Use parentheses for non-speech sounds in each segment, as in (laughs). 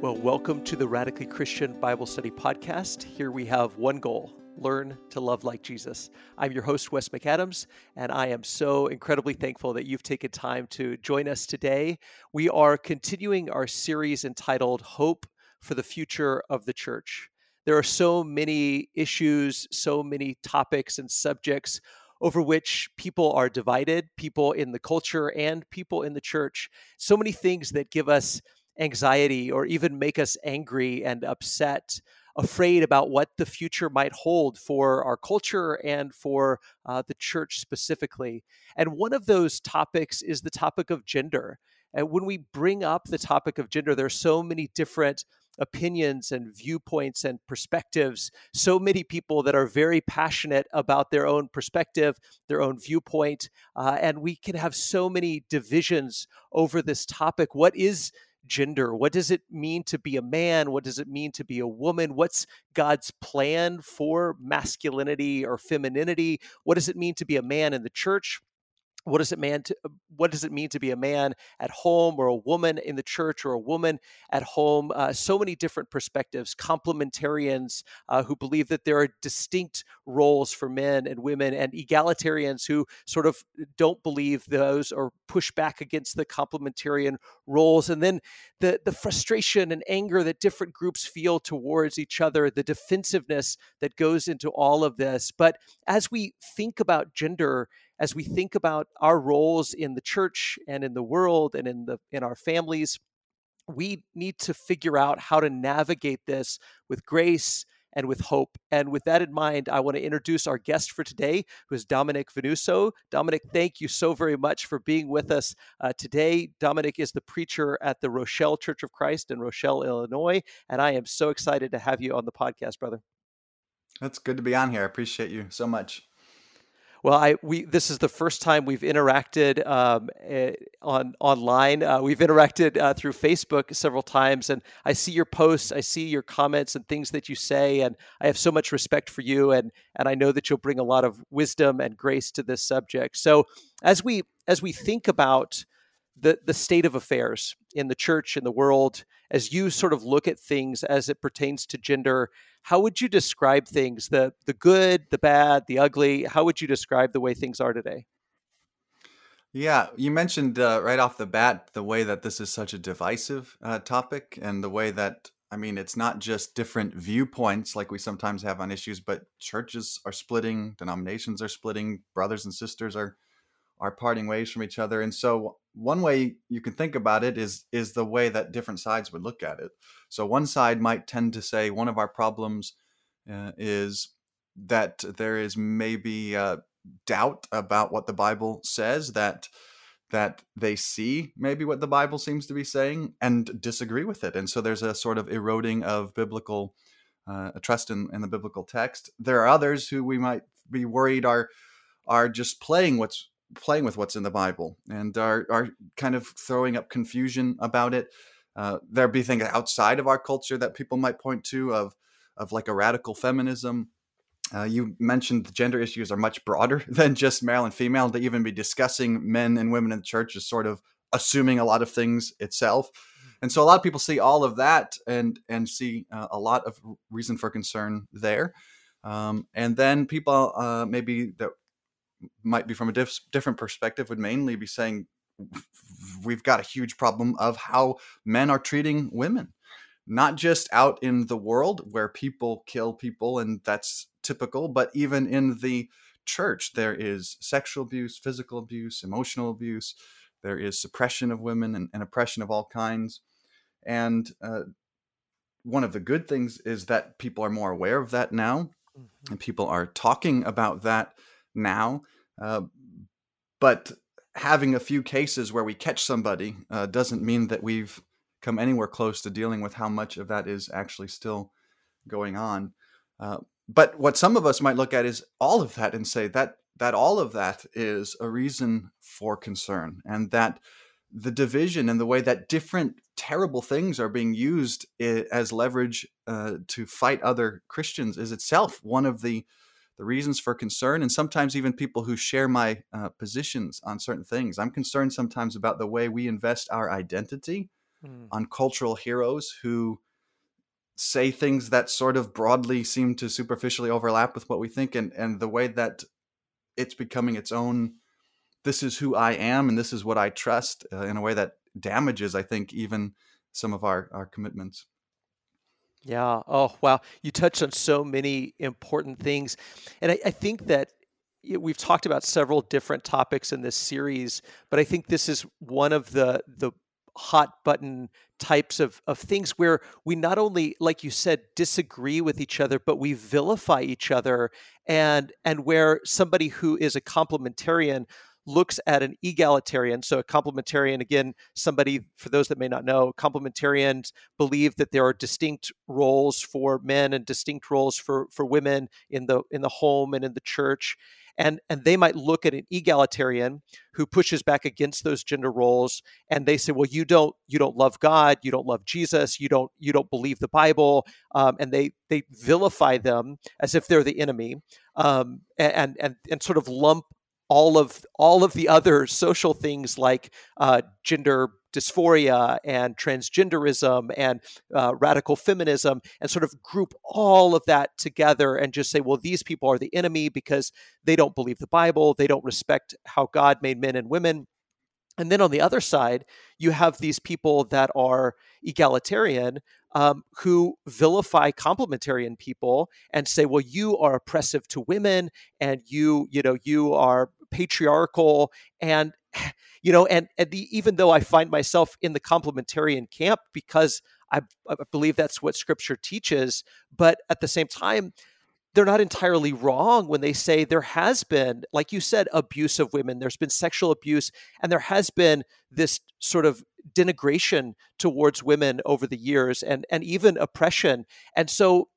Well, welcome to the Radically Christian Bible Study Podcast. Here we have one goal learn to love like Jesus. I'm your host, Wes McAdams, and I am so incredibly thankful that you've taken time to join us today. We are continuing our series entitled Hope for the Future of the Church. There are so many issues, so many topics and subjects over which people are divided, people in the culture and people in the church. So many things that give us anxiety or even make us angry and upset, afraid about what the future might hold for our culture and for uh, the church specifically. And one of those topics is the topic of gender. And when we bring up the topic of gender, there are so many different opinions and viewpoints and perspectives. So many people that are very passionate about their own perspective, their own viewpoint, uh, and we can have so many divisions over this topic. What is gender? What does it mean to be a man? What does it mean to be a woman? What's God's plan for masculinity or femininity? What does it mean to be a man in the church? What does it to, uh, what does it mean to be a man at home or a woman in the church or a woman at home? Uh, so many different perspectives complementarians uh, who believe that there are distinct roles for men and women and egalitarians who sort of don't believe those or push back against the complementarian roles. And then the the frustration and anger that different groups feel towards each other the defensiveness that goes into all of this. But as we think about gender as we think about our roles in the church and in the world and in the in our families we need to figure out how to navigate this with grace and with hope. And with that in mind, I want to introduce our guest for today, who is Dominic Venuso. Dominic, thank you so very much for being with us uh, today. Dominic is the preacher at the Rochelle Church of Christ in Rochelle, Illinois. And I am so excited to have you on the podcast, brother. That's good to be on here. I appreciate you so much. Well, I we this is the first time we've interacted um, eh, on online. Uh, we've interacted uh, through Facebook several times, and I see your posts, I see your comments and things that you say, and I have so much respect for you, and and I know that you'll bring a lot of wisdom and grace to this subject. So as we as we think about the the state of affairs in the church in the world, as you sort of look at things as it pertains to gender, how would you describe things? The the good the bad the ugly how would you describe the way things are today? Yeah you mentioned uh, right off the bat the way that this is such a divisive uh, topic and the way that i mean it's not just different viewpoints like we sometimes have on issues but churches are splitting denominations are splitting brothers and sisters are are parting ways from each other and so one way you can think about it is is the way that different sides would look at it. So one side might tend to say one of our problems uh, is that there is maybe uh, doubt about what the bible says that that they see maybe what the bible seems to be saying and disagree with it. And so there's a sort of eroding of biblical uh, trust in, in the biblical text. There are others who we might be worried are are just playing what's playing with what's in the Bible and are are kind of throwing up confusion about it. Uh, there be things outside of our culture that people might point to of of like a radical feminism. Uh, you mentioned the gender issues are much broader (laughs) than just male and female. To even be discussing men and women in the church is sort of assuming a lot of things itself. And so a lot of people see all of that and and see uh, a lot of reason for concern there. Um, and then people uh, maybe that might be from a diff- different perspective would mainly be saying we've got a huge problem of how men are treating women. Not just out in the world where people kill people and that's typical but even in the church there is sexual abuse physical abuse emotional abuse there is suppression of women and, and oppression of all kinds. And uh, one of the good things is that people are more aware of that now mm-hmm. and people are talking about that now. Uh, but having a few cases where we catch somebody uh, doesn't mean that we've come anywhere close to dealing with how much of that is actually still going on. Uh, but what some of us might look at is all of that and say that that all of that is a reason for concern, and that the division and the way that different terrible things are being used eh, as leverage uh, to fight other Christians is itself one of the the reasons for concern, and sometimes even people who share my uh, positions on certain things. I'm concerned sometimes about the way we invest our identity mm. on cultural heroes who say things that sort of broadly seem to superficially overlap with what we think and and the way that it's becoming its own this is who I am and this is what I trust uh, in a way that damages I think even some of our our commitments. Yeah. Oh, wow. You touched on so many important things. And I, I think that we've talked about several different topics in this series, but I think this is one of the the hot button types of, of things where we not only like you said disagree with each other but we vilify each other and and where somebody who is a complementarian looks at an egalitarian. So, a complementarian, again, somebody, for those that may not know, complementarians believe that there are distinct roles for men and distinct roles for, for women in the in the home and in the church. And, and they might look at an egalitarian who pushes back against those gender roles and they say well you don't you don't love god you don't love jesus you don't you don't believe the bible um, and they they vilify them as if they're the enemy um, and and and sort of lump all of all of the other social things like uh, gender dysphoria and transgenderism and uh, radical feminism and sort of group all of that together and just say well these people are the enemy because they don't believe the bible they don't respect how god made men and women. And then on the other side, you have these people that are egalitarian um, who vilify complementarian people and say, "Well, you are oppressive to women, and you, you know, you are patriarchal and (sighs) you know and, and the, even though i find myself in the complementarian camp because I, I believe that's what scripture teaches but at the same time they're not entirely wrong when they say there has been, like you said, abuse of women. There's been sexual abuse, and there has been this sort of denigration towards women over the years, and and even oppression. And so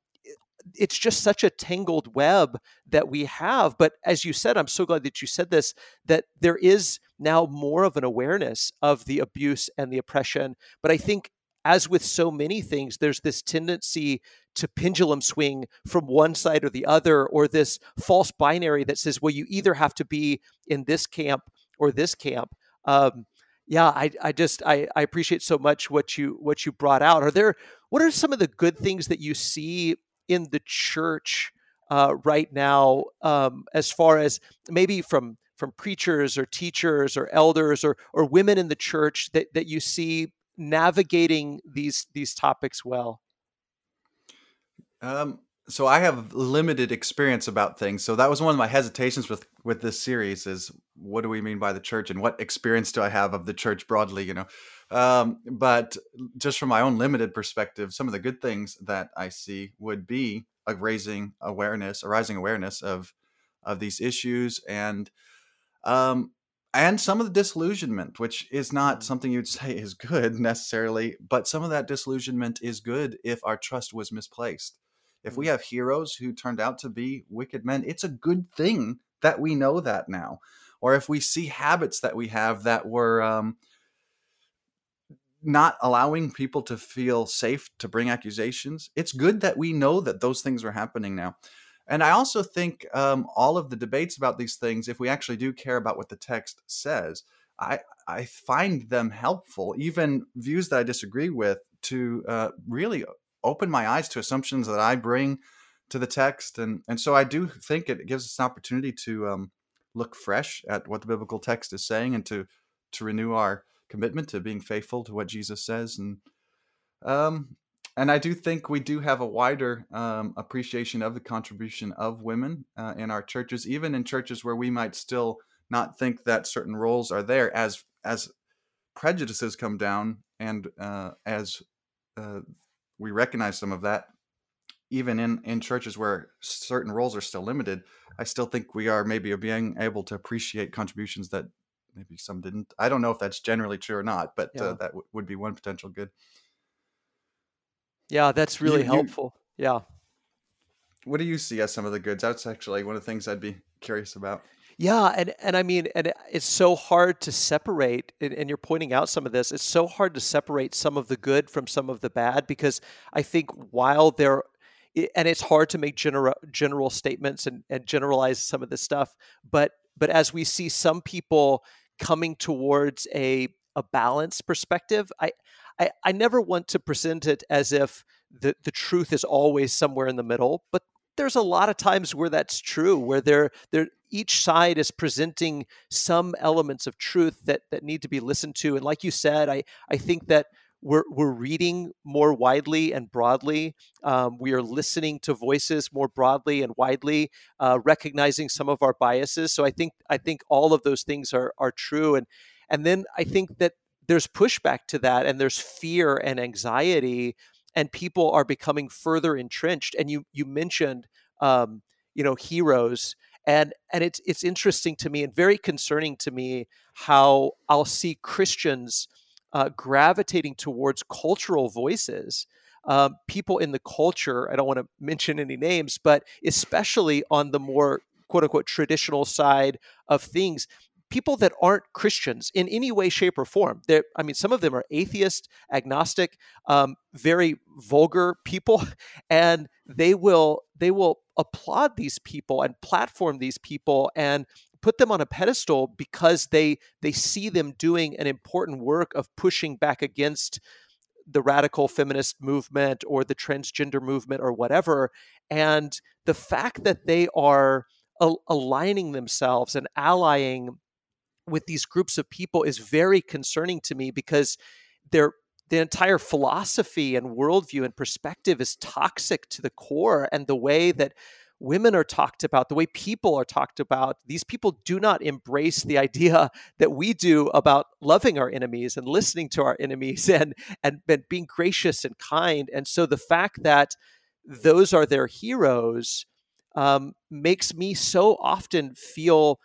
it's just such a tangled web that we have. But as you said, I'm so glad that you said this, that there is now more of an awareness of the abuse and the oppression. But I think, as with so many things, there's this tendency to pendulum swing from one side or the other, or this false binary that says, well, you either have to be in this camp or this camp. Um, yeah, I, I just I, I appreciate so much what you what you brought out. Are there what are some of the good things that you see in the church uh, right now, um, as far as maybe from from preachers or teachers or elders or or women in the church that that you see navigating these these topics well? Um, so I have limited experience about things. So that was one of my hesitations with with this series is what do we mean by the church and what experience do I have of the church broadly, you know? Um, but just from my own limited perspective, some of the good things that I see would be a raising awareness, a rising awareness of of these issues, and um, and some of the disillusionment, which is not mm. something you'd (laughs) say is good necessarily, but some of that disillusionment is good if our trust was misplaced. If we mm. have heroes who turned out to be wicked men, it's a good thing that we know that now. Or if we see habits that we have that were um, not allowing people to feel safe to bring accusations. It's good that we know that those things are happening now. And I also think um, all of the debates about these things, if we actually do care about what the text says, I, I find them helpful, even views that I disagree with, to uh, really open my eyes to assumptions that I bring to the text. And, and so I do think it gives us an opportunity to um, look fresh at what the biblical text is saying and to, to renew our commitment to being faithful to what Jesus says, and um, and I do think we do have a wider um, appreciation of the contribution of women uh, in our churches, even in churches where we might still not think that certain roles are there, as as prejudices come down and uh, as uh, we recognize some of that, even in in churches where certain roles are still limited, I still think we are maybe being able to appreciate contributions that maybe some didn't. I don't know if that's generally true or not, but uh, yeah. uh, that w- would be one potential good. Yeah, that's really you, helpful. You, yeah. What do you see as some of the goods? That's actually one of the things I'd be curious about. Yeah, and and I mean, and it's so hard to separate. And, and, you're pointing out some of this. It's so hard to separate some of the good from some of the bad because I think while there, and it's hard to make general general statements and, and generalize some of this stuff. But but as we see some people coming towards a a balanced perspective. I I, I never want to present it as if the, the truth is always somewhere in the middle, but there's a lot of times where that's true, where there there each side is presenting some elements of truth that that need to be listened to. And like you said, I I think that we're we're reading more widely and broadly. Um, we are listening to voices more broadly and widely, uh, recognizing some of our biases. So I think I think all of those things are are true. And and then I think that there's pushback to that, and there's fear and anxiety and people are becoming further entrenched. And you you mentioned um, you know heroes, and and it's it's interesting to me and very concerning to me how I'll see Christians uh, gravitating towards cultural voices. Um, people in the culture, I don't want to mention any names, but especially on the more quote unquote traditional side of things, people that aren't Christians in any way, shape, or form. They're, I mean, some of them are atheist, agnostic, um, very vulgar people, (laughs) and they will they will applaud these people and platform these people and put them on a pedestal because they they see them doing an important work of pushing back against the radical feminist movement or the transgender movement or whatever and the fact that they are aligning themselves and allying with these groups of people is very concerning to me because their the entire philosophy and worldview and perspective is toxic to the core and the way that women are talked about the way people are talked about. These people do not embrace the idea that we do about loving our enemies and listening to our enemies (laughs) and and, and being gracious and kind. And so the fact that those are their heroes um, makes me so often feel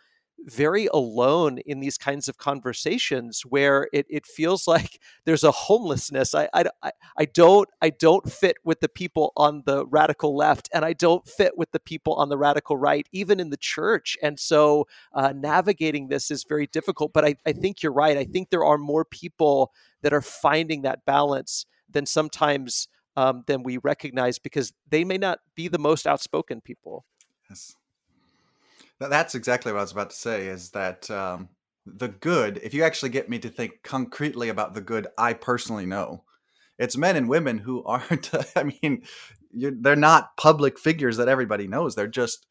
very alone in these kinds of conversations where it, it feels like (laughs) there's a homelessness. I, I, I don't I don't fit with the people on the radical left, and I don't fit with the people on the radical right, even in the church. And so uh, navigating this is very difficult. But I, I think you're right. I think there are more people that are finding that balance than sometimes um, than we recognize because they may not be the most outspoken people. Yes. That's exactly what I was about to say. Is that um, the good? If you actually get me to think concretely about the good, I personally know it's men and women who (laughs) aren't. I mean, they're not public figures that everybody knows. They're just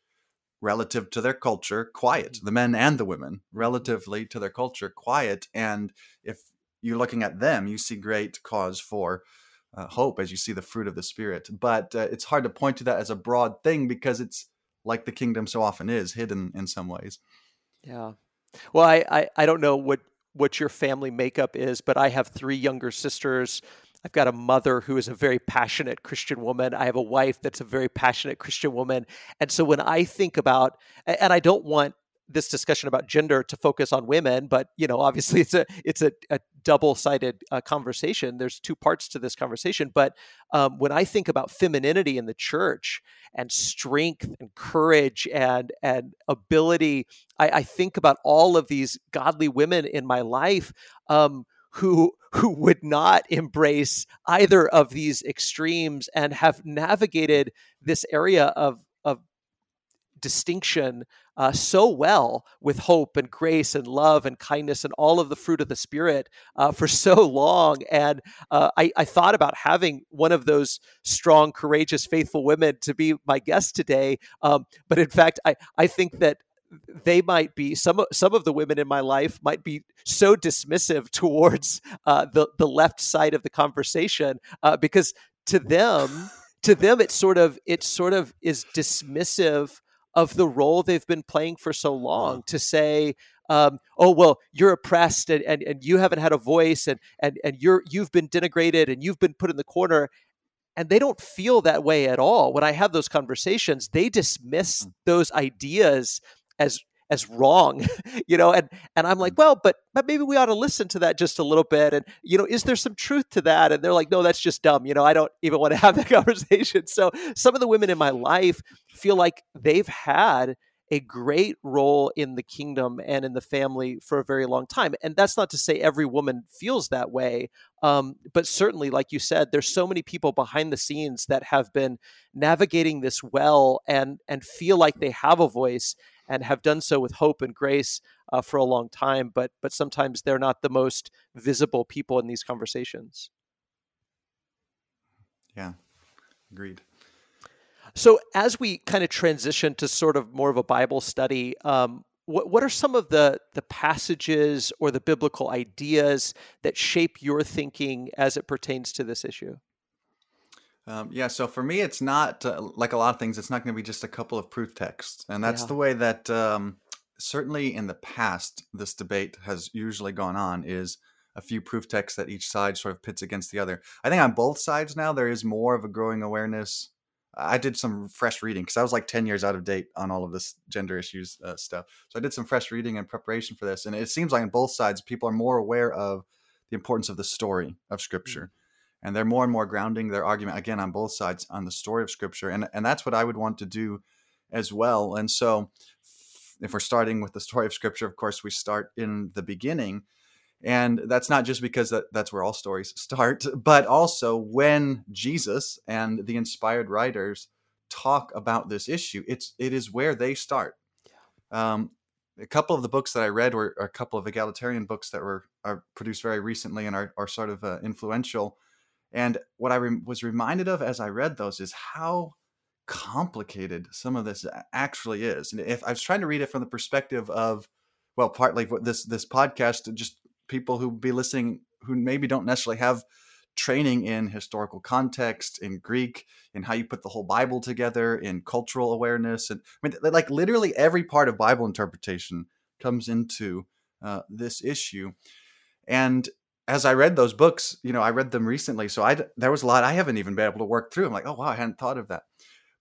relative to their culture, quiet. Mm-hmm. The men and the women, relatively to their culture, quiet. And if you're looking at them, you see great cause for uh, hope as you see the fruit of the spirit. But uh, it's hard to point to that as a broad thing because it's like the kingdom so often is, hidden in some ways. Yeah. Well, I, I, I don't know what, what your family makeup is, but I have three younger sisters. I've got a mother who is a very passionate Christian woman. I have a wife that's a very passionate Christian woman. And so when I think about, and I don't want this discussion about gender to focus on women, but you know, obviously (laughs) it's a it's a, a double-sided uh, conversation. There's two parts to this conversation. But um, when I think about femininity in the church and strength and courage and and ability, I, I think about all of these godly women in my life. Um, who who would not embrace either of these extremes and have navigated this area of of distinction uh, so well with hope and grace and love and kindness and all of the fruit of the Spirit uh, for (laughs) so long. And uh, I, I, thought about having one of those strong, courageous, faithful women to be my guest today. Um, but in fact, I, I think that they might be some some of the women in my life might be so dismissive (laughs) towards uh, the the left side of the conversation uh, because to them to them it sort of it sort of is dismissive of the role they've been playing for so long to say um, oh well you're oppressed and, and, and you haven't had a voice and, and, and you're you've been denigrated and you've been put in the corner and they don't feel that way at all when i have those conversations they dismiss mm. those ideas as as wrong (laughs) you know and and i'm like mm. well but but maybe we ought to listen to that just a little bit and you know is there some truth to that and they're like no that's just dumb you know i don't even want to have that (laughs) conversation so some of the women in my life feel like they've had a great role in the kingdom and in the family for a very long time. And that's not to say every woman feels that way. Um, but certainly, like you said, there's so many people behind the scenes that have been navigating this well and and feel like they have a voice and have done so with hope and grace uh, for a long time. But but sometimes they're not the most visible people in these conversations. Yeah, agreed. So, as we kind of transition to sort of more of a Bible study, um, what, what are some of the, the passages or the biblical ideas that shape your thinking as it pertains to this issue? Um, yeah, so for me, it's not uh, like a lot of things. It's not going to be just a couple of proof texts, and that's Yeah. the way that um, certainly in the past this debate has usually gone on. Is a few proof texts that each side sort of pits against the other. I think on both sides now there is more of a growing awareness. I did some fresh reading because I was like ten years out of date on all of this gender issues uh, stuff. So I did some fresh reading in preparation for this, and it seems like on both sides people are more aware of the importance of the story of Scripture and they're more and more grounding their argument again on both sides on the story of scripture and and that's what i would want to do as well and so if we're starting with the story of scripture of course we start in the beginning and that's not just because that, that's where all stories (laughs) start but also when jesus and the inspired writers talk about this issue it's it is where they start um, a couple of the books that I read were a couple of egalitarian books that were are produced very recently and are, are sort of uh, influential. And what I re- was reminded of as I read those is how complicated some of this actually is. And if I was trying to read it from the perspective of, well, partly this this podcast, just people who be listening who maybe don't necessarily have training in historical context, in Greek, in how you put the whole Bible together, in cultural awareness, and I mean, like literally every part of Bible interpretation comes into uh, this issue. And as I read those books, you know, I read them recently, so I there was a lot I haven't even been able to work through. I'm like, oh wow, I hadn't thought of that.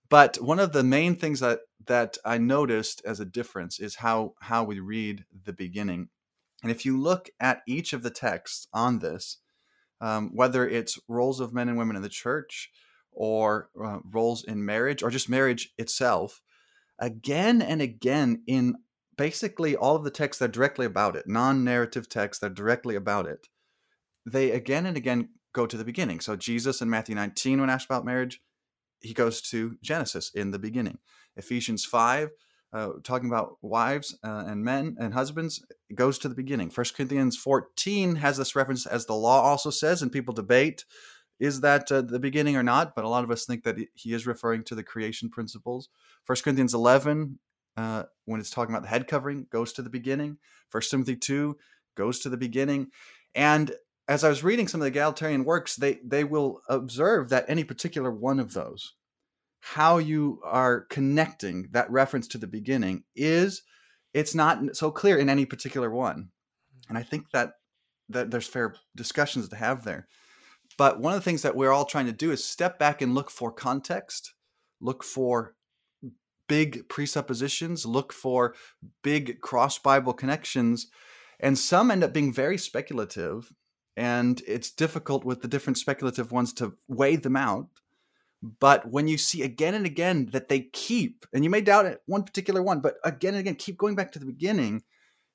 But one of the main things that that I noticed as a difference is how how we read the beginning. And if you look at each of the texts on this, um, whether it's roles of men and women in the church, or uh, roles in marriage, or just marriage itself, again and again in basically all of the texts that are directly about it, non-narrative texts that are directly about it, they again and again go to the beginning. So Jesus in Matthew 19, when asked about marriage, he goes to Genesis in the beginning. Ephesians 5, uh, talking about wives uh, and men and husbands, goes to the beginning. First Corinthians 14 has this reference as the law also says, and people debate is that uh, the beginning or not, but a lot of us think that he is referring to the creation principles. First Corinthians 11, uh, when it's talking about the head covering, goes to the beginning. First Timothy 2 goes to the beginning. And as I was reading some of the egalitarian works, they they will observe that any particular one of those, how you are connecting that reference to the beginning is it's not so clear in any particular one. Mm. And I think that that there's fair discussions to have there. But one of the things that we're all trying to do is step back and look for context, look for big presuppositions, look for big cross Bible connections. And some end up being very speculative and it's difficult with the different speculative ones to weigh them out. But when you see again and again that they keep, and you may doubt it, one particular one, but again and again, keep going back to the beginning,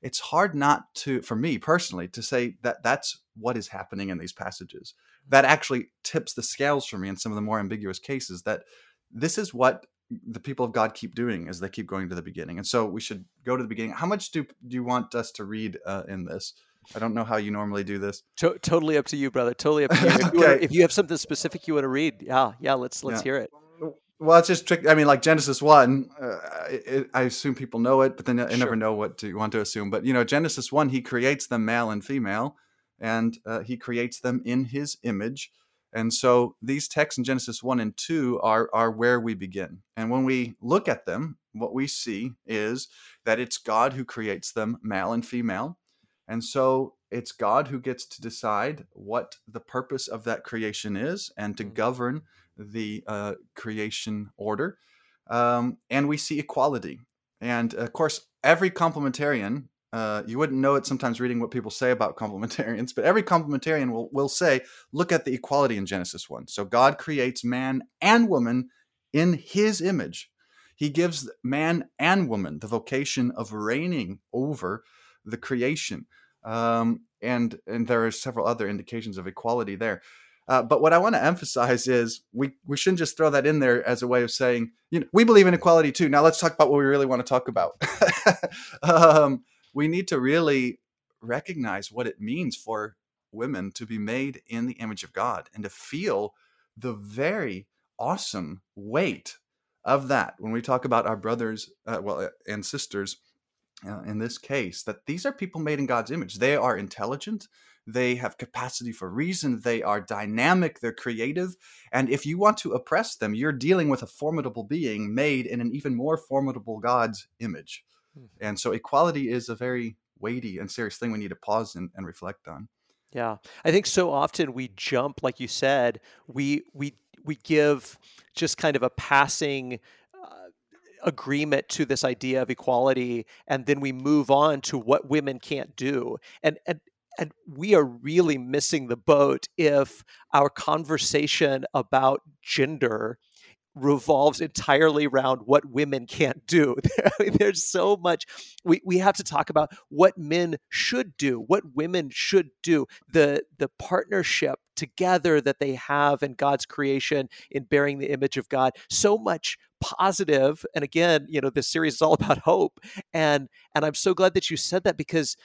it's hard not to, for me personally, to say that that's what is happening in these passages. That actually tips the scales for me in some of the more ambiguous cases that this is what the people of God keep doing as they keep going to the beginning. And so we should go to the beginning. How much do, do you want us to read uh, in this? I don't know how you normally do this. To- totally up to you, brother. Totally up to you. (laughs) If, you wanna, if you have something specific you want to read, yeah, yeah, let's let's Yeah. hear it. Well, it's just trick. I mean, like Genesis one, uh, it, I assume people know it, but then I Sure. never know what to want to assume. But you know, Genesis one, he creates them male and female, and uh, he creates them in his image. And so these texts in Genesis one and two are are where we begin. And when we look at them, what we see is that it's God who creates them male and female. And so it's God who gets to decide what the purpose of that creation is and to Mm. govern the uh, creation order. Um, and we see equality. And of course, every complementarian, uh, you wouldn't know it sometimes reading what people say about complementarians, but every complementarian will, will say, look at the equality in Genesis 1. So God creates man and woman in his image. He gives man and woman the vocation of reigning over the creation. Um, and and there are several other indications of equality there. Uh, but what I want to emphasize is we we shouldn't just throw that in there as a way of saying, you know, we believe in equality too. Now let's talk about what we really want to talk about. (laughs) um, we need to really recognize what it means for women to be made in the image of God and to feel the very awesome weight of that when we talk about our brothers, uh, well, uh, and sisters uh, in this case, that these are people made in God's image. They are intelligent, they have capacity for reason, they are dynamic, they're creative. And if you want to oppress them, you're dealing with a formidable being made in an even more formidable God's image. Mm-hmm. And so equality is a very weighty and serious thing we need to pause and, and reflect on. Yeah. I think so often we jump, like you said, we we we give just kind of a passing agreement to this idea of equality and then we move on to what women can't do and and and we are really missing the boat if our conversation about gender revolves entirely around what women can't do. (laughs) There's so much we, we have to talk about what men should do, what women should do, the the partnership together that they have in God's creation in bearing the image of God. So much positive and again, you know, this series is all (laughs) about hope and and I'm so glad that you said that because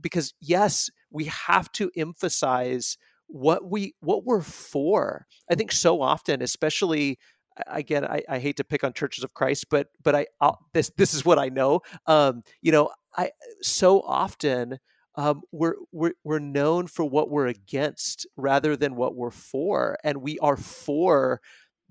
because yes, we have to emphasize what we what we're for. I think so often, especially again, I, I, hate to pick on churches of Christ, but but I I'll, this this is what I know. Um, you know, I so often um, we're we're we're known for what we're against rather than what we're for, and we are for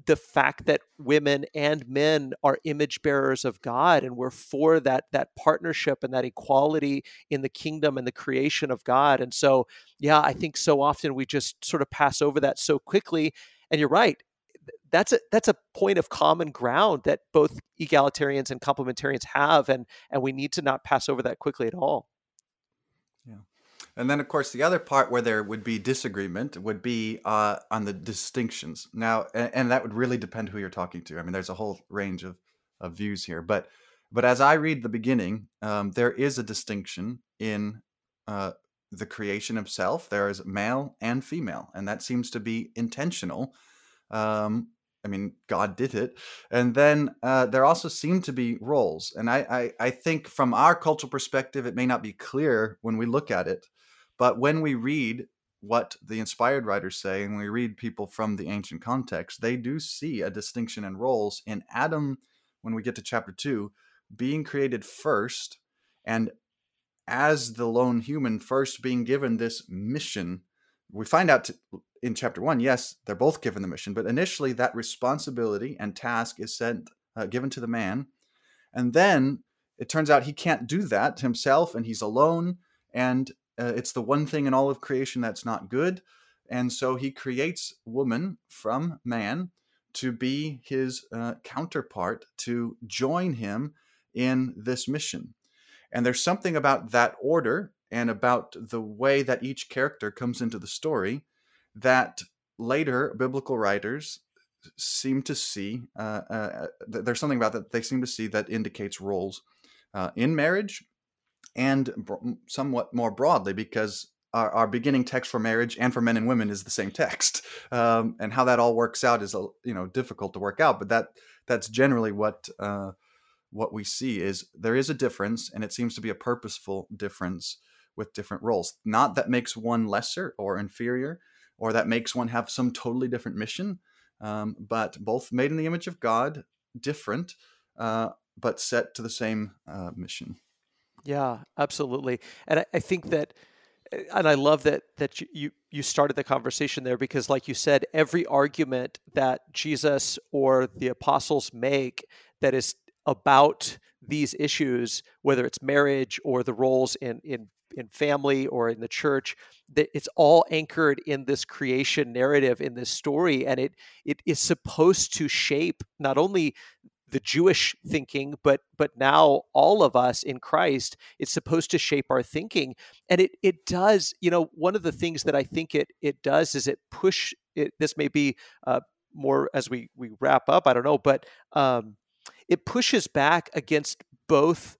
the fact that women and men are image bearers of God and we're for that that partnership and that equality in the kingdom and the creation of God. And so yeah, I think so often we just sort of pass over that so quickly and you're right that's a that's a point of common ground that both egalitarians and complementarians have and and we need to not pass over that quickly at all and then of course the other part where there would be disagreement would be uh, on the distinctions now and, and, that would really depend who you're talking to i mean there's a whole range of, of views here but but as i read the beginning um, there is a distinction in uh, the creation itself there is male and female and that seems to be intentional um, I mean, God did it. And then uh, there also seem to be roles. And I, I, I, think from our cultural perspective, it may not be clear when we look at it. But when we read what the inspired writers say, and we read people from the ancient context, they do see a distinction in roles in Adam, when we get to chapter two, being created first, and as the lone human, first being given this mission. We find out in chapter one, yes, they're both given the mission, but initially that responsibility and task is sent uh, given to the man, and then it turns out he can't do that himself, and he's alone, and uh, it's the one thing in all of creation that's not good, and so he creates woman from man to be his uh, counterpart to join him in this mission. And there's something about that order and about the way that each character comes into the story that later biblical writers seem to see uh, uh, uh there's something about that they seem to see that indicates roles uh, in marriage and somewhat more broadly because our, our, beginning text for marriage and for men and women is the same text (laughs) um, and how that all works out is you know difficult to work out but that that's generally what uh, what we see is there is a difference and it seems to be a purposeful difference with different roles not that makes one lesser or inferior or that makes one have some totally different mission, um, but both made in the image of God, different, uh, but set to the same uh, mission. Yeah, absolutely. And I, I, think that, and I love that that you you started the conversation there because, like you said, every argument that Jesus or the apostles make that is about these issues, whether it's marriage or the roles in in in family or in the church that it's all anchored in this creation narrative in this story and it it is supposed to shape not only the Jewish thinking, but but now all of us in Christ, it's supposed to shape our thinking, and it it does. You know, one of the things that I think it it does is it push. It, this may be uh, more as we we wrap up. I don't know, but um, it pushes back against both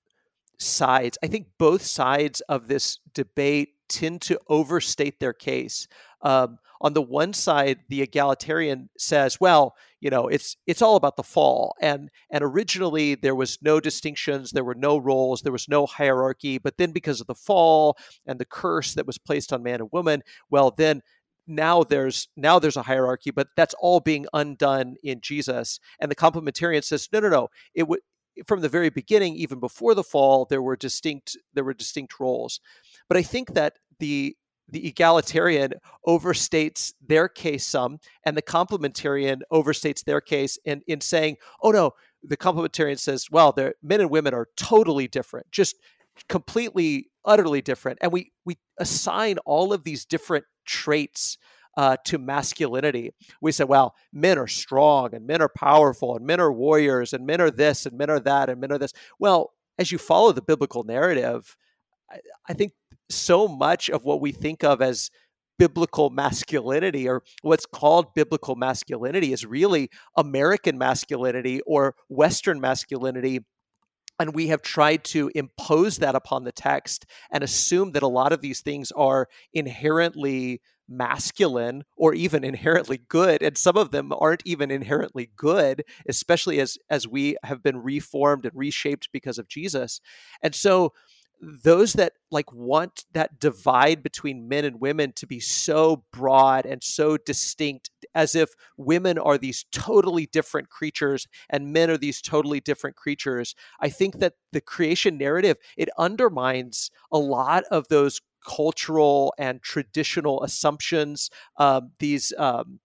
sides. I think both sides of this debate tend to overstate their case. Um, on the one side, the egalitarian says, "Well, you know, it's it's all about the fall, and and originally there was no distinctions, there were no roles, there was no hierarchy, but then because of the fall and the curse that was placed on man and woman, well, then now there's now there's a hierarchy but that's all being undone in jesus. And the complementarian says no no no. It would from the very beginning even before the fall there were distinct there were distinct roles. But i think that the the egalitarian overstates their case some and the complementarian overstates their case in in saying oh no the complementarian says well men and women are totally different just completely utterly different and we we assign all of these different traits uh, to masculinity. We say, well, men are strong and men are powerful and men are warriors and men are this and men are that and men are this. Well, as you follow the biblical narrative, I, I think so much of what we think of as biblical masculinity or what's called biblical masculinity is really American masculinity or Western masculinity. And we have tried to impose that upon the text and assume that a lot of these things are inherently masculine or even inherently good and some of them aren't even inherently good especially as as we have been reformed and reshaped because of Jesus. And so those that like want that divide between men and women to be so broad and so distinct as if women are these totally different creatures and men are these totally different creatures i think that the creation narrative it undermines a lot of those cultural and traditional assumptions um, these um,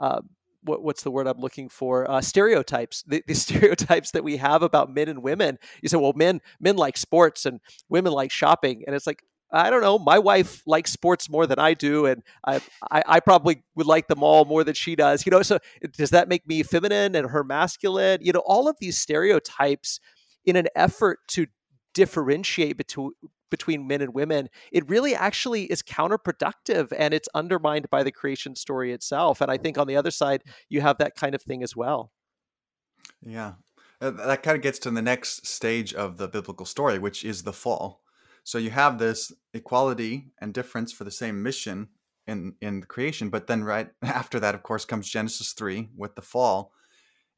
uh, what, what's the word I'm looking for? Uh, stereotypes. The, the, (laughs) stereotypes that we have about men and women. You say, well, men men like sports and women like shopping, and it's like I don't know. My wife likes sports more than I do, and I, I, I probably would like them all more than she does. You know, so does that make me feminine and her masculine? You know, all of these stereotypes in an effort to differentiate between between men and women, it really actually is counterproductive and it's undermined by the creation story itself. And I think on the other side, you have that kind of thing as well. Yeah. That kind of gets to the next stage of the biblical story, which is the fall. So you have this equality and difference for the same mission in in creation, but then right (laughs) after that, of course, comes Genesis three with the fall,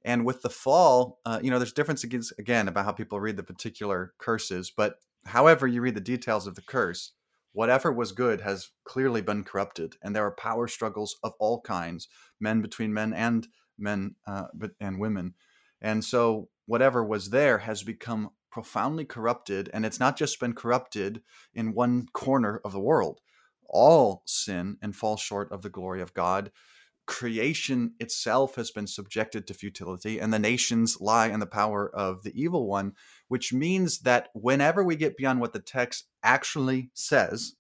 and with the fall, uh, you know, there's difference again about how people read the particular curses, but However, you read the details of the curse, whatever was good has clearly been corrupted, and there are power struggles of all kinds, men between men and men uh, and women, and so whatever was there has become profoundly corrupted, and it's not just been corrupted in one corner of the world. All sin and fall short of the glory of God creation itself has been subjected to futility and the nations lie in the power of the evil one which means that whenever we get beyond what the text actually says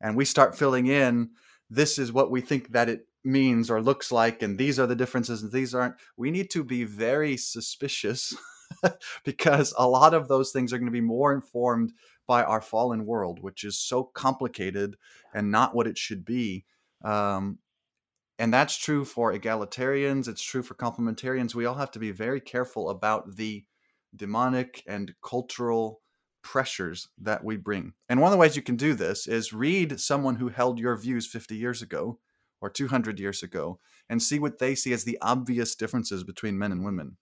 and we start filling in this is what we think that it means or looks like and these are the differences and these aren't we need to be very suspicious (laughs) because a lot of those things are going to be more informed by our fallen world which is so complicated and not what it should be. Um, and that's true for egalitarians it's true for complementarians. We all have to be very careful about the demonic and cultural pressures that we bring. And one of the ways you can do this is read someone who held your views 50 years ago or 200 years ago and see what they see as the obvious differences between men and women.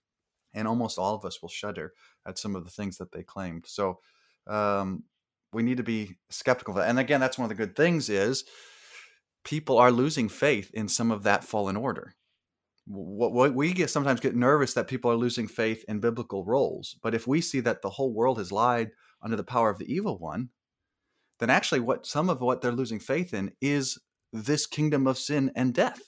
And almost all of us will shudder at some of the things that they claimed. So um, we need to be skeptical of that. And again that's one of the good things is people are losing faith in some of that fallen order. What, we get sometimes get nervous that people are losing faith in biblical roles, but if we see that the whole world has lied under the power of the evil one, then actually what some of what they're losing faith in is this kingdom of sin and death.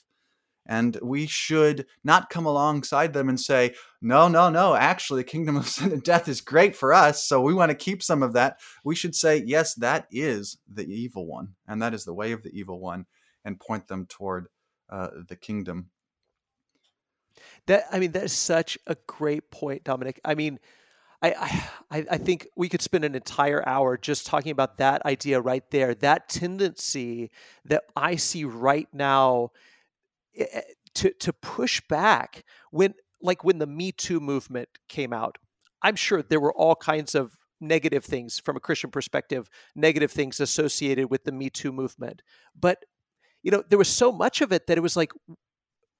And we should not come alongside them and say, no, no, no, actually, the kingdom of (laughs) sin and death is great for us. So we want to keep some of that. We should say, yes, that is the evil one. And that is the way of the evil one and point them toward uh, the kingdom. That I mean, that is such a great point, Dominic. I mean, I, I I think we could spend an entire hour just talking about that idea right there. That tendency that I see right now eh, eh, to to push back when like when the Me Too movement came out. I'm sure there were all kinds of negative things from a Christian perspective, negative things associated with the Me Too movement. But you know, there was so much of it that it was like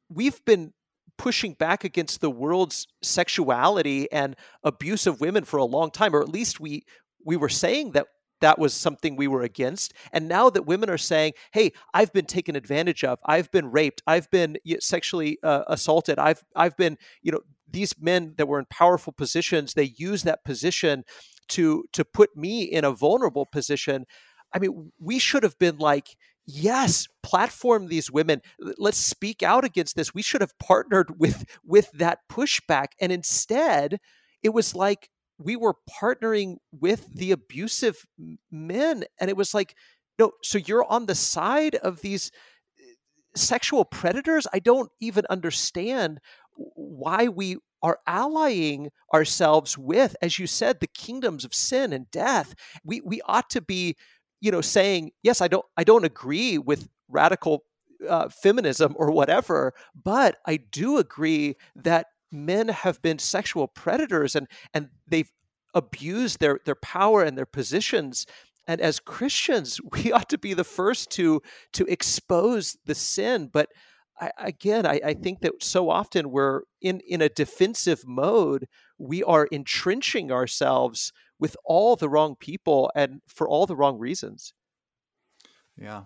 we've been pushing back against the world's sexuality and abuse of women for a long time, or at least we we were saying that that was something we were against. And now that women are saying, "Hey, I've been taken advantage of. I've been raped. I've been sexually uh, assaulted. I've I've been, you know, these men that were in powerful positions, they use that position to to put me in a vulnerable position." I mean, we should have been like, yes platform these women. Let's speak out against this. We should have partnered with with that pushback. And instead it was like we were partnering with the abusive men. And it was like no so you're on the side of these eh, sexual predators? I don't even understand why we are allying ourselves with as you said the kingdoms of sin and death. We we ought to be you know saying yes i don't i don't agree with radical uh, feminism or whatever but i do agree that men have been sexual predators and and they've abused their their power and their positions. And as christians (laughs) we ought to be the first to to expose the sin. But I, again I, I think that so often we're in in a defensive mode. We are entrenching ourselves with all the wrong people and for all the wrong reasons. Yeah.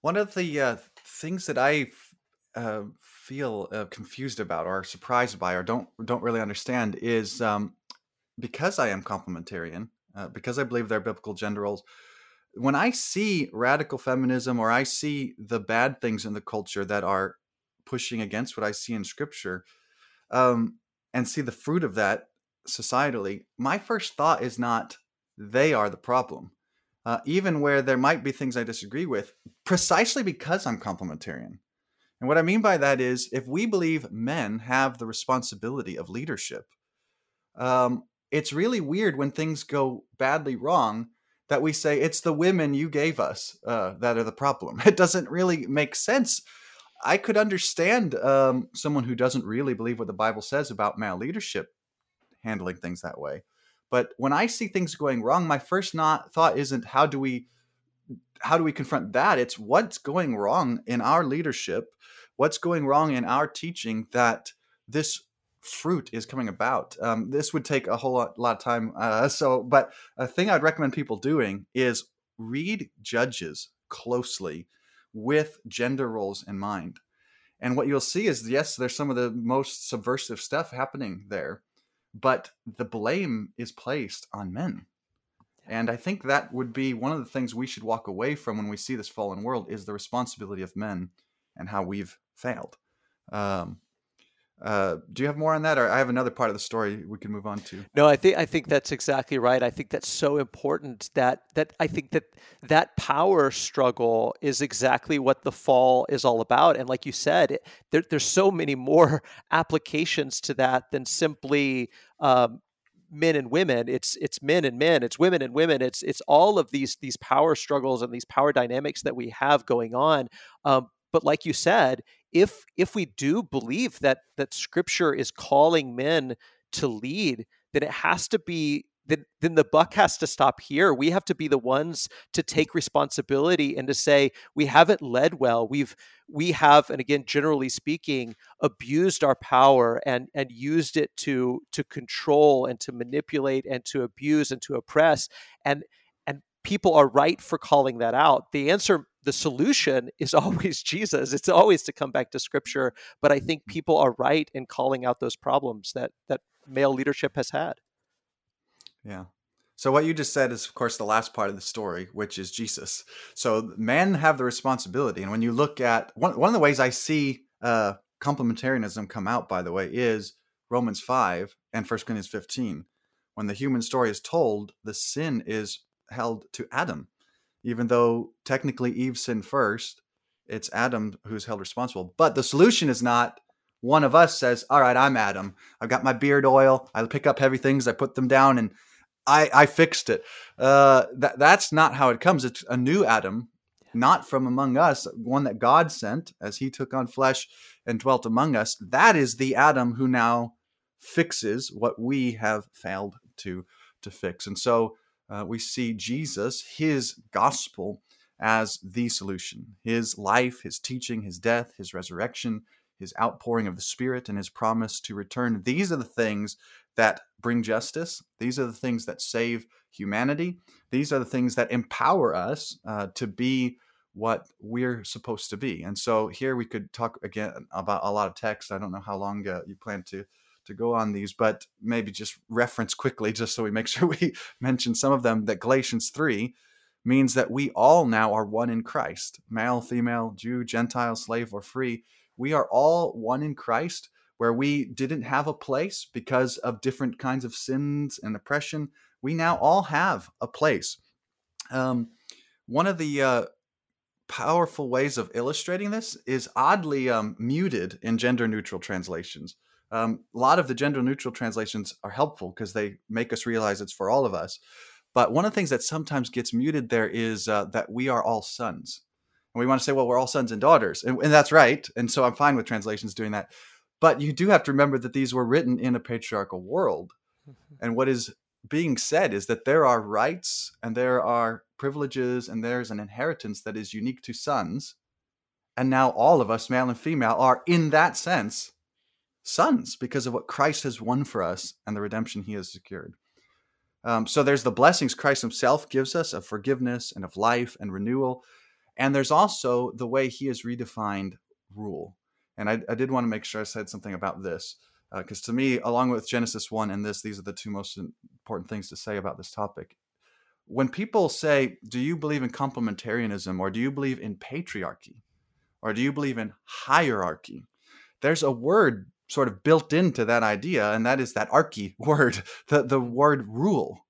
One of the uh, things that I uh, feel uh, confused about or surprised by or don't don't really understand is um, because I am complementarian, uh, because I believe they're biblical gender roles. When I see radical feminism or I see the bad things in the culture that are pushing against what I see in Scripture, um, and see the fruit of that, societally, my first thought is not they are the problem. Uh, even where there might be things I disagree with, precisely because I'm complementarian. And what I mean by that is if we believe men have the responsibility of leadership, um, it's really weird when things go badly wrong that we say it's the women you gave us uh, that are the problem. (laughs) It doesn't really make sense. I could understand um, someone who doesn't really believe what the Bible says about male leadership handling things that way. But when I see things going wrong, my first not thought isn't how do we how do we confront that? It's what's going wrong in our leadership, what's going wrong in our teaching that this fruit is coming about. Um, this would take a whole lot, lot of time. Uh, (laughs) so, but a thing I'd recommend people doing is read Judges closely with gender roles in mind. And what you'll see is, yes, there's some of the most subversive stuff happening there, but the blame is placed on men. And I think that would be one of the things we should walk away from when we see this fallen world is the responsibility of men and how we've failed. Um, uh, do you have more on that, or I have another part of the story we can move on to? No, I think I think that's exactly right. I think that's so important that that I think that that power struggle is exactly what the fall is all about. And like you said, it, there, there's so many more (laughs) applications to that than simply um, men and women. It's it's men and men. It's women and women. It's it's all of these these power struggles and these power dynamics that we have going on. Um, but like you said, if if we do believe that that scripture is calling men to lead then it has to be then, then the buck has to stop here. We have to be the ones to take responsibility and to say we haven't led well. We've we have and again generally speaking abused our power and and used it to to control and to manipulate and to abuse and to oppress and and people are right for calling that out. The answer the solution is (laughs) always Jesus. It's always to come back to scripture. But I think people are right in calling out those problems that that male leadership has had. Yeah. So what you just said is of course the last part of the story, which is Jesus. So men have the responsibility. And when you look at one one of the ways I see uh complementarianism come out, by the way, is Romans 5 and 1 Corinthians 15. When the human story is told, the sin is held to Adam even though technically Eve sinned first, it's Adam who's held responsible. But the solution is not one of us says, All right, I'm Adam. I've got my beard oil. I pick up heavy things, I put them down, and I, I fixed it. Uh, that, that's not how it comes. It's a new Adam, not from among us, one that God sent as he took on flesh and dwelt among us. That is the Adam who now fixes what we have failed to to fix. And so uh, we see Jesus, his gospel, as the solution. His life, his teaching, his death, his resurrection, his outpouring of the Spirit, and his promise to return. These are the things that bring justice. These are the things that save humanity. These are the things that empower us uh, to be what we're supposed to be. And so here we could talk again about a lot of text. I don't know how long uh, you plan to to go on these, but maybe just reference quickly, (laughs) just so we make sure we mention some of them. That Galatians three means that we all now are one in Christ, male, female, Jew, Gentile, slave, or free. We are all one in Christ, where we didn't have a place because of different kinds of sins and oppression. We now all have a place. Um, one of the uh, powerful ways of illustrating this is oddly um, muted in gender neutral translations. Um, a lot of the gender neutral translations are helpful because they make us realize it's for all of us. But one of the things that sometimes gets muted there is uh, that we are all sons. And we want to say, well, we're all sons and daughters. And, and that's right. And so I'm fine with translations doing that. But you do have to remember that these were written in a patriarchal world. Mm-hmm. And what is being said is that there are rights and there are privileges and there's an inheritance that is unique to sons. And now all of us, male and female, are in that sense sons because of what Christ has won for us and the redemption he has secured. Um, so there's the blessings Christ himself gives us of forgiveness and of life and renewal. And there's also the way he has redefined rule. And I, I did want to make sure I said something about this because uh, to me, along with Genesis 1 and this, these are the two most important things to say about this topic. When people say, Do you believe in complementarianism or do you believe in patriarchy or do you believe in hierarchy? There's a word sort of built into that idea, and that is that archy (laughs) word, the, the word rule.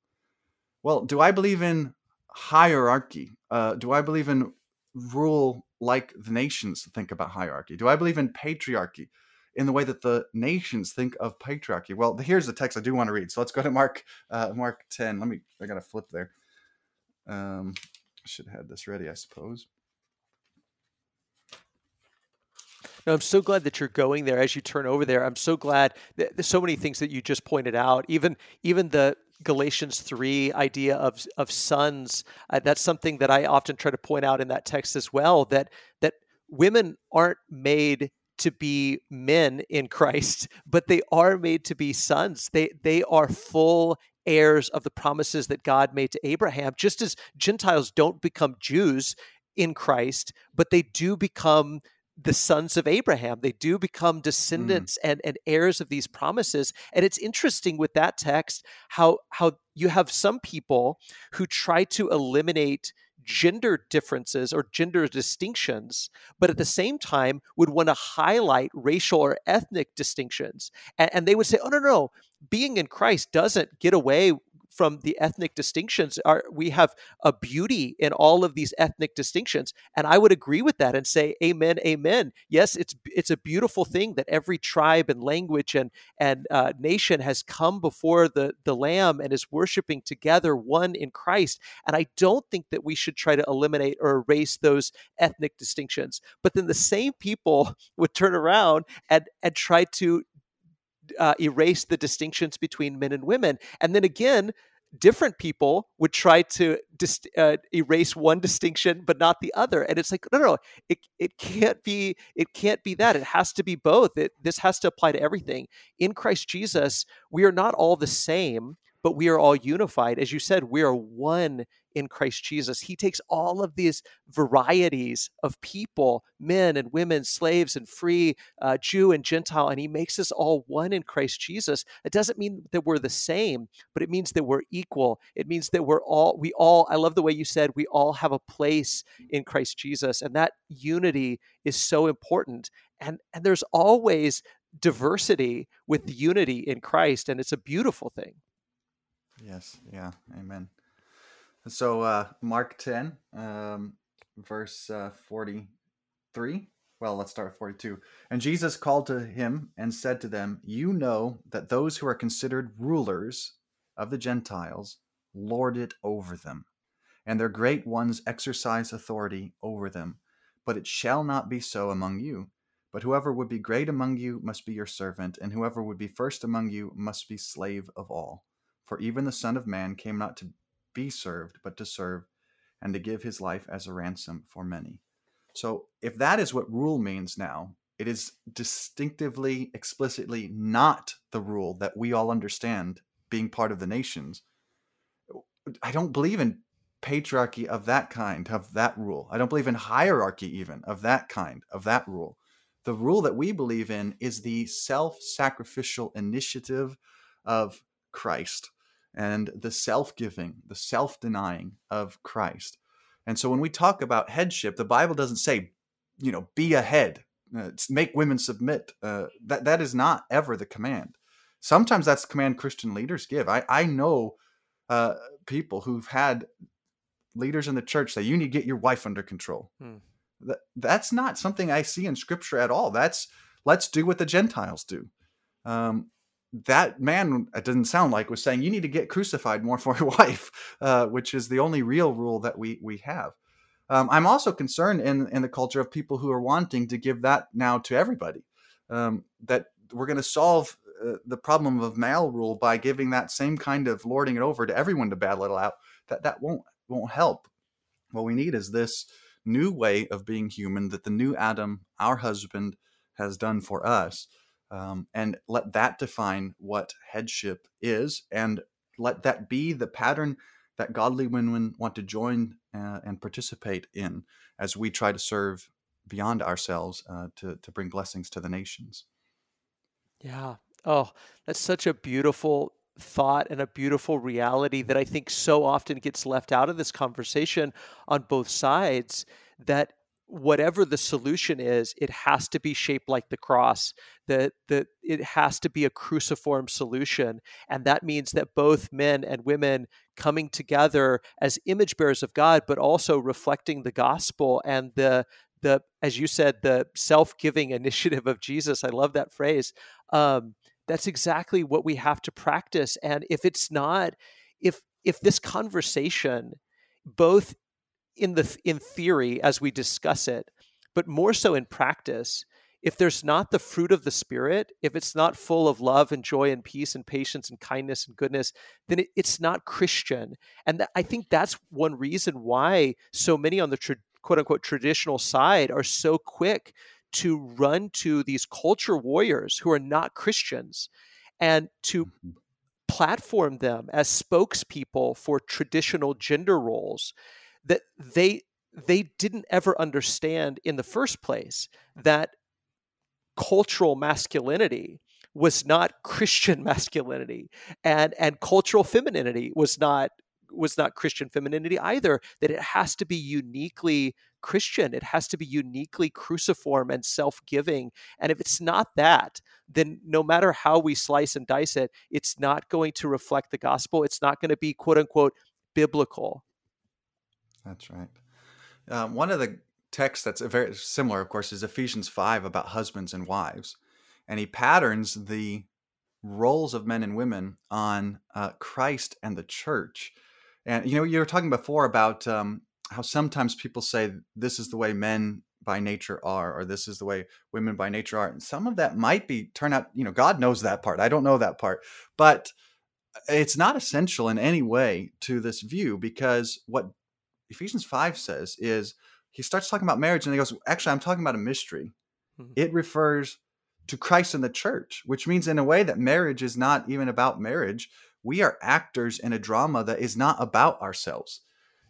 Well, do I believe in hierarchy? Uh, do I believe in rule like the nations think about hierarchy? Do I believe in patriarchy? in the way that the nations think of patriarchy. Well, here's the text I do want to read. So let's go to Mark uh, Mark 10. Let me I got to flip there. Um should have had this ready, I suppose. No, I'm so glad that you're going there as you turn over there. I'm so glad that there's so many things that you just pointed out. Even even the Galatians 3 idea of of sons, uh, that's something that I often try to point out in that text as well that that women aren't made to be men in Christ, (laughs) but they are made to be sons. They they are full heirs of the promises that God made to Abraham, just as Gentiles don't become Jews in Christ, but they do become the sons of Abraham. They do become mm. descendants mm. and, and heirs of these promises. And it's interesting with that text how how you have some people who try to eliminate gender differences or gender distinctions, but at the same time would want to highlight racial or ethnic distinctions. And, and, they would say, oh, no, no, being in Christ doesn't get away from the ethnic distinctions are we have a beauty in all of these ethnic distinctions and i would agree with that and say amen amen. Yes it's it's a beautiful thing that every tribe and language and and uh, nation has come before the the lamb and is worshiping together one in christ and i don't think that we should try to eliminate or erase those ethnic distinctions. But then the same people (laughs) would turn around and and try to uh, erase the distinctions between men and women. And then again, different people would try to dis- uh, erase one distinction but not the other and it's like no no no it, it can't be it can't be that it has to be both it, this has to apply to everything in christ jesus we are not all the same but we are all unified. As you said, we are one in Christ Jesus. He takes all of these varieties of people, men and women, slaves and free, uh, Jew and Gentile, and he makes us all one in Christ Jesus. It doesn't mean that we're the same, but it means that we're equal. It means that we're all, we all, I love the way you said, we all have a place in Christ Jesus. And that unity is so important. And, and there's always diversity with unity in Christ, and it's a beautiful thing. Yes. Yeah. Amen. So uh, Mark 10, um, verse uh, 43. Well, let's start with 42. And Jesus called to him and said to them, You know that those who are considered rulers of the Gentiles lord it over them, and their great ones exercise authority over them. But it shall not be so among you. But whoever would be great among you must be your servant, and whoever would be first among you must be slave of all. For even the Son of Man came not to be served, but to serve, and to give his life as a ransom for many. So, if that is what rule means now, it is distinctively, explicitly not the rule that we all understand being part of the nations. I don't believe in patriarchy of that kind, of that rule. I don't believe in hierarchy, even of that kind, of that rule. The rule that we believe in is the self sacrificial initiative of Christ and the self giving, the self denying of Christ. And so when we talk about headship, the Bible doesn't say, you know, be a head, uh, make women submit. Uh, that, that is not ever the command. Sometimes that's the command Christian leaders give. I, I know uh, people who've had leaders in the church say, you need to get your wife under control. Hmm. That, that's not something I see in scripture at all. That's let's do what the Gentiles do. Um, that man, it doesn't sound like, was saying you need to get crucified more for (laughs) your wife, uh, which is the only real rule that we we have. Um, I'm also concerned in in the culture of people who are wanting to give that now to everybody. Um, that we're going to solve uh, the problem of male rule by giving that same kind of lording it over to everyone to battle it out. That that won't won't help. What we need is this new way of being human that the new Adam, our husband, has done for us um, and let that define what headship is and let that be the pattern that godly women want to join uh, and participate in as we try to serve beyond ourselves uh, to, to bring blessings to the nations. Yeah. Oh that's such a beautiful thought and a beautiful reality that i think so often gets left out of this conversation on both sides that whatever the solution is, it has to be shaped like the cross. That that it has to be a cruciform solution, and that means that both men and women coming together as image bearers of God, but also reflecting the gospel and the the as you said the self-giving (laughs) initiative of Jesus. I love that phrase. Um, that's exactly what we have to practice, and if it's not, if if this conversation both in the in theory as we discuss it, but more so in practice. If there's not the fruit of the spirit, if it's not full of love and joy and peace and patience and kindness and goodness, then it, it's not Christian. And th- I think that's one reason why so many on the tra- quote unquote traditional side are so quick to run to these culture warriors who are not Christians and to mm-hmm. platform them as spokespeople for traditional gender roles that they they didn't ever understand in the first place that cultural masculinity was not (laughs) Christian masculinity and and cultural femininity was not was not Christian femininity either that it has to be uniquely Christian. It has to be uniquely cruciform and self-giving. And if it's not that then no matter how we slice and dice it it's not going to reflect the gospel. It's not going to be quote unquote biblical that's right. Um, one of the texts that's very similar, of course, is Ephesians 5 about husbands and wives. And he patterns the roles of men and women on uh, Christ and the church. And, you know, you were talking before about um, how sometimes people say this is the way men by nature are, or this is the way women by nature are. And some of that might be, turn out, you know, God knows that part. I don't know that part. But it's not essential in any way to this view because what Ephesians 5 says is he starts talking about marriage and he goes, Actually, I'm talking about a mystery. Mm-hmm. It refers to Christ and the church, which means, in a way, that marriage is not even about marriage. We are actors in a drama that is not about ourselves.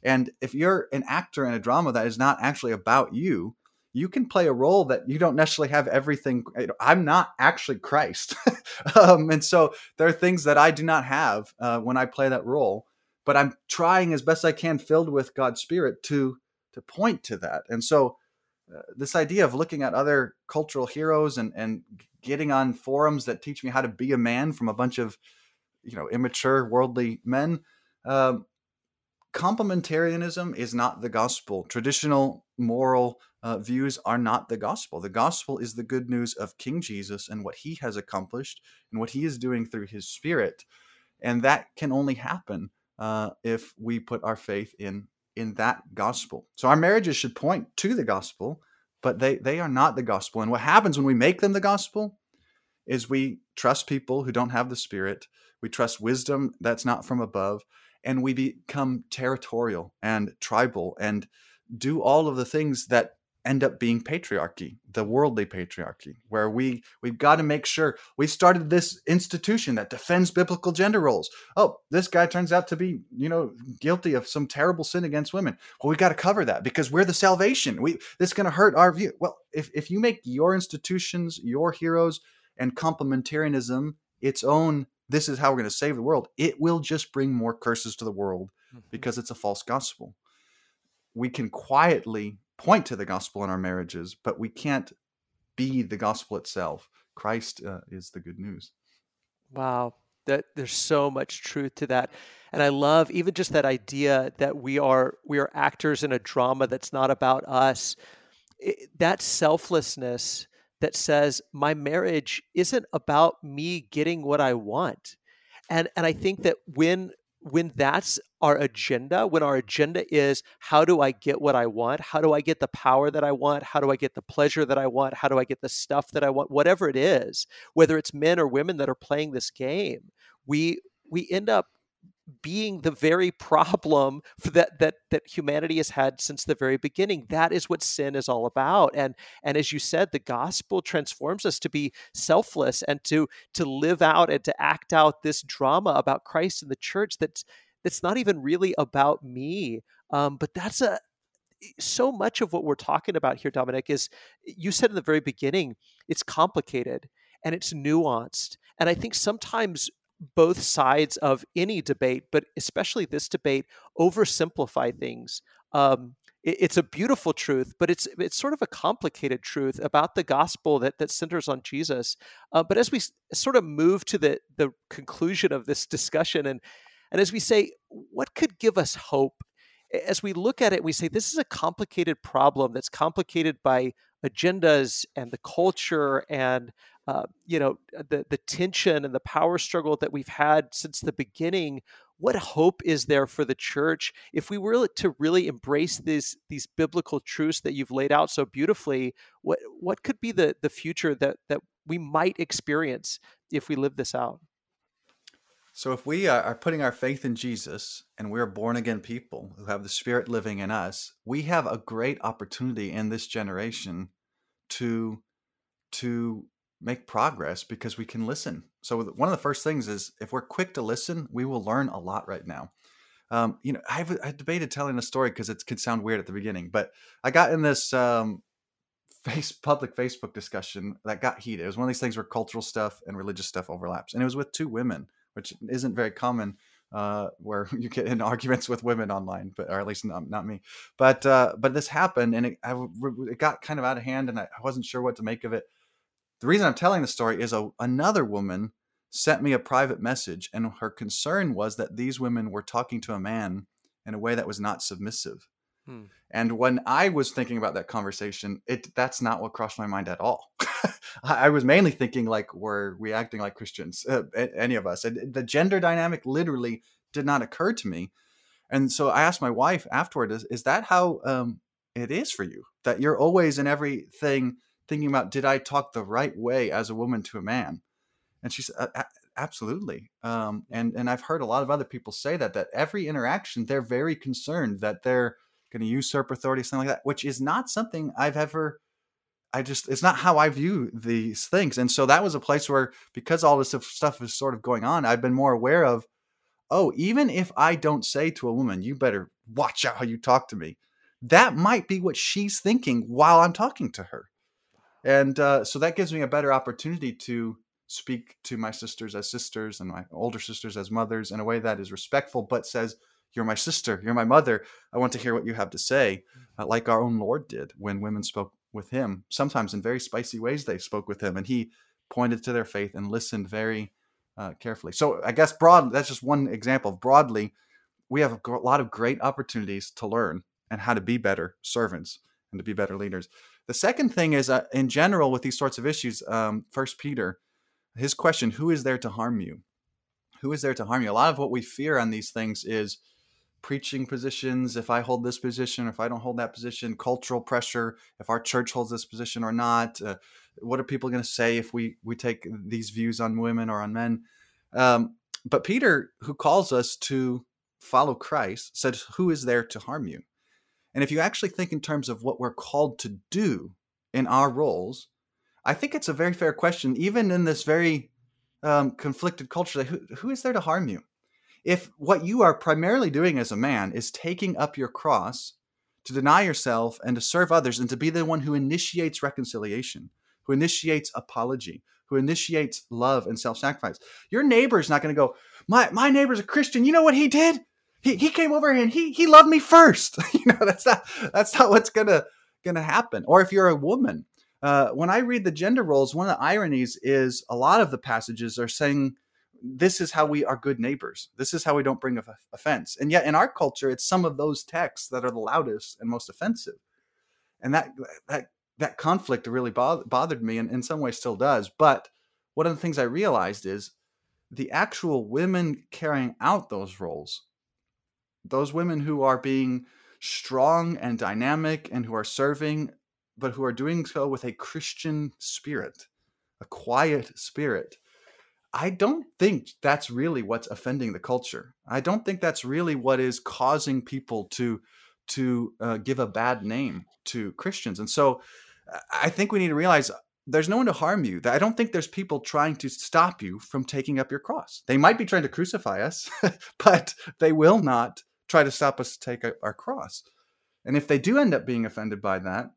And if you're an actor in a drama that is not actually about you, you can play a role that you don't necessarily have everything. I'm not actually Christ. (laughs) um, and so there are things that I do not have uh, when I play that role but I'm trying as best I can, filled with God's Spirit, to to point to that. And so, uh, this idea of looking at other cultural heroes and and getting on forums that teach me how to be a man from a bunch of you know immature worldly men. Um, complementarianism is not the gospel. Traditional moral uh, views are not the gospel. The gospel is the good news of King Jesus and what he has accomplished and what he is doing through his spirit. And that can only happen uh, if we put our faith in in that gospel. So our marriages should point to the gospel, but they they are not the gospel. And what happens when we make them the gospel is we trust people who don't have the spirit. We trust wisdom that's not from above, and we become territorial and tribal and do all of the things that end up being patriarchy the worldly patriarchy where we we've got to make sure we started this institution that defends biblical gender roles. Oh this guy turns out to be you know guilty of some terrible sin against women. Well we got to cover that because we're the salvation. We this is going to hurt our view. Well if, if you make your institutions your heroes and complementarianism its own this is how we're going to save the world it will just bring more curses to the world mm-hmm. because it's a false gospel. We can quietly point to the gospel in our marriages, but we can't be the gospel itself. Christ uh, is the good news. Wow, that there's so much truth to that. And I love even just that idea that we are we are actors in a drama that's not about us. It, that selflessness that says my marriage isn't about me getting what I want. And and I think that when when that's our agenda, when our agenda is how do I get what I want? How do I get the power that I want? How do I get the pleasure that I want? How do I get the stuff that I want? Whatever it is, whether it's men or women that are playing this game, we we end up being the very problem (laughs) that that that humanity has had since the very beginning. That is what sin is all about. And and as you said the gospel transforms us to be selfless and to to live out and to act out this drama about Christ and the church that's that's not even really about me. Um, but that's a so much of what we're talking about here dominic is you said in the very beginning it's complicated and it's nuanced. And i think sometimes both sides of any debate, but especially this debate, oversimplify things. Um, it, it's a beautiful truth, but it's it's sort of a complicated truth about the gospel that that centers on Jesus. Uh, but as we s- sort of move to the the conclusion of this discussion, and and as we say, what could give us hope? As we look at it, we say this is a complicated problem that's complicated by agendas and the culture and uh, you know uh, the the tension and the power struggle that we've had since the beginning what hope is there for the church? If we were to really embrace these these biblical truths that you've laid out so beautifully what what could be the the future that that we might experience if we live this out? So if we are putting our faith in Jesus and we're born again people who have the spirit living in us we have a great opportunity in this generation to to make progress because we can listen. So one of the first things is if we're quick to listen, we will learn a lot right now. Um, you know, I've, I debated telling a story because it could sound weird at the beginning, but I got in this um, (laughs) face public Facebook discussion that got heated. It was one of these things where cultural stuff and religious stuff overlaps, and it was with two women, which isn't very common. Uh, where (laughs) you get in arguments with women online, but or at least not, not me. But uh, but this happened, and it, I, it got kind of out of hand, and I wasn't sure what to make of it. The reason I'm telling the story is a, another woman sent me a private message, and her concern was that these women were talking to a man in a way that was not submissive. Hmm. And when I was thinking about that conversation, it that's not what crossed my mind at all. (laughs) I was mainly thinking like, were we acting like Christians? Uh, any of us? And the gender dynamic literally did not occur to me. And so I asked my wife afterward, "Is, is that how um, it is for you? That you're always in everything thinking about did I talk the right way as a woman to a man? And she said, absolutely. Um, and and I've heard a lot of other people say that that every interaction they're very concerned that they're going to usurp authority, something like that, which is not something I've ever. I just it's not how I view these things, and so that was a place where because all this stuff is sort of going on, I've been more aware of. Oh, even if I don't say to a woman, "You better watch out how you talk to me," that might be what she's thinking while I'm talking to her and uh, so that gives me a better opportunity to speak to my sisters as sisters and my older sisters as mothers in a way that is respectful but says you're my sister you're my mother. I want to hear what you have to say uh, like our own lord did when women spoke with him. Sometimes in very spicy ways they spoke with him and he pointed to their faith and listened very uh, carefully. So i guess broadly that's just one example. Broadly we have a lot of great opportunities to learn and how to be better servants and to be better leaders the second thing is, uh, in general, with these sorts of issues, um, First Peter, his question: Who is there to harm you? Who is there to harm you? A lot of what we fear on these things is preaching positions. If I hold this position, if I don't hold that position, cultural pressure. If our church holds this position or not, uh, what are people going to say if we we take these views on women or on men? Um, but Peter, who calls us to follow Christ, said, "Who is there to harm you?" And if you actually think in terms of what we're called to do in our roles, I think it's a very fair question, even in this very um, conflicted culture. Who, who is there to harm you? If what you are primarily doing as a man is taking up your cross to deny yourself and to serve others and to be the one who initiates reconciliation, who initiates apology, who initiates love and self-sacrifice. Your neighbor is not going to go, my, my neighbor's a Christian. You know what he did? He, he came over and he, he loved me first. (laughs) you know, that's not, that's not what's going to happen. Or if you're a woman, uh, when I read the gender roles, one of the ironies is a lot of the passages are saying, this is how we are good neighbors. This is how we don't bring offense. And yet in our culture, it's some of those texts that are the loudest and most offensive. And that, that, that conflict really bothered me and in some ways still does. But one of the things I realized is the actual women carrying out those roles, those women who are being strong and dynamic and who are serving, but who are doing so with a Christian spirit, a quiet spirit. I don't think that's really what's offending the culture. I don't think that's really what is causing people to to uh, give a bad name to Christians. And so I think we need to realize there's no one to harm you. I don't think there's people trying to stop you from taking up your cross. They might be trying to crucify us, (laughs) but they will not try to stop us to take our cross. And if they do end up being offended by that,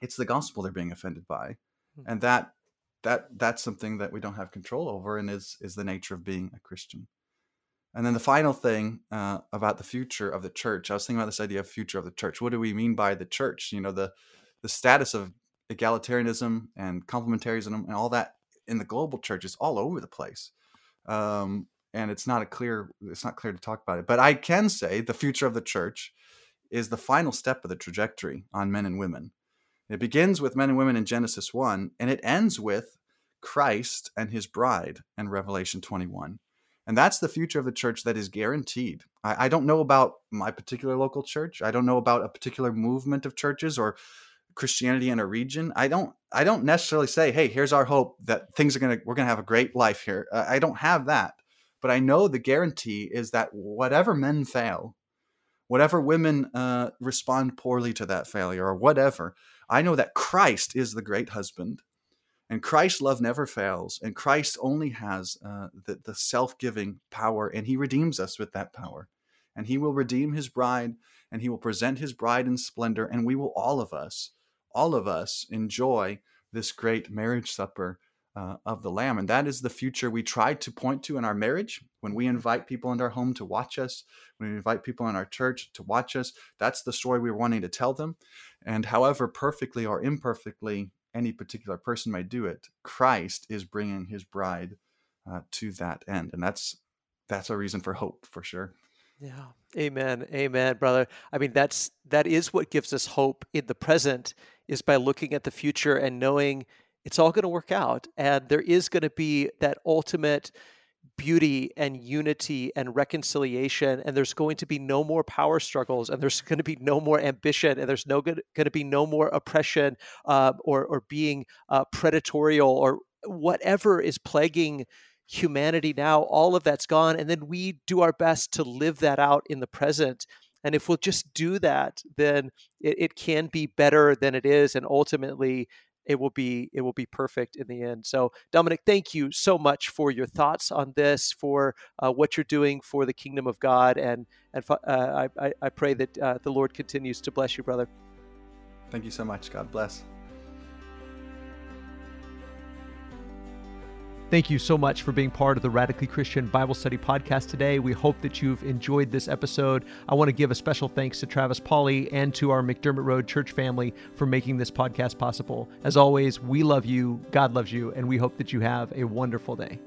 it's the gospel they're being offended by. Hmm. And that that that's something that we don't have control over and is is the nature of being a Christian. And then the final thing uh, about the future of the church, I was thinking about this idea of future of the church. What do we mean by the church? You know, the the status of egalitarianism and complementarism and all that in the global church is all over the place. Um, and it's not a clear it's not clear to talk about it. But I can say the future of the church is the final step of the trajectory on men and women. It begins with men and women in Genesis 1 and it ends with Christ and his bride in Revelation 21. And that's the future of the church that is guaranteed. I, I, don't know about my particular local church. I don't know about a particular movement of churches or Christianity in a region, I don't I don't necessarily say, hey, here's our hope that things are gonna we're gonna have a great life here. I don't have that, but I know the guarantee is that whatever men fail, whatever women uh, respond poorly to that failure or whatever, I know that Christ is the great husband, and Christ's love never fails, and Christ only has uh, the the self giving power, and He redeems us with that power, and He will redeem His bride, and He will present His bride in splendor, and we will all of us all of us enjoy this great marriage supper uh, of the Lamb. And that is the future we try to point to in our marriage. When we invite people into our home to watch us, when we invite people in our church to watch us, that's the story we're wanting to tell them. And however perfectly or imperfectly any particular person may do it, Christ is bringing his bride uh, to that end. And that's that's a reason for hope for sure. Yeah. Amen. Amen, brother. I mean, that's that is what gives us hope in the present is by looking at the future and knowing it's all going to work out and there is going to be that ultimate beauty and unity and reconciliation and there's going to be no more power struggles and there's (laughs) going to be no more ambition and there's no good, going to be no more oppression uh, or, or being uh, predatory or whatever is plaguing humanity now, all of that's gone. And then we do our best to live that out in the present. And if we'll just do that, then it, it can be better than it is. And ultimately, it will be it will be perfect in the end. So Dominic, thank you so much for your thoughts on this, for uh, what you're doing for the kingdom of God, and and uh, I I pray that uh, the Lord continues to bless you, brother. Thank you so much. God bless. Thank you so much for being part of the Radically Christian Bible Study podcast today. We hope that you've enjoyed this episode. I want to give a special thanks to Travis Pauley and to our McDermott Road church family for making this podcast possible. As always, we love you, God loves you, and we hope that you have a wonderful day.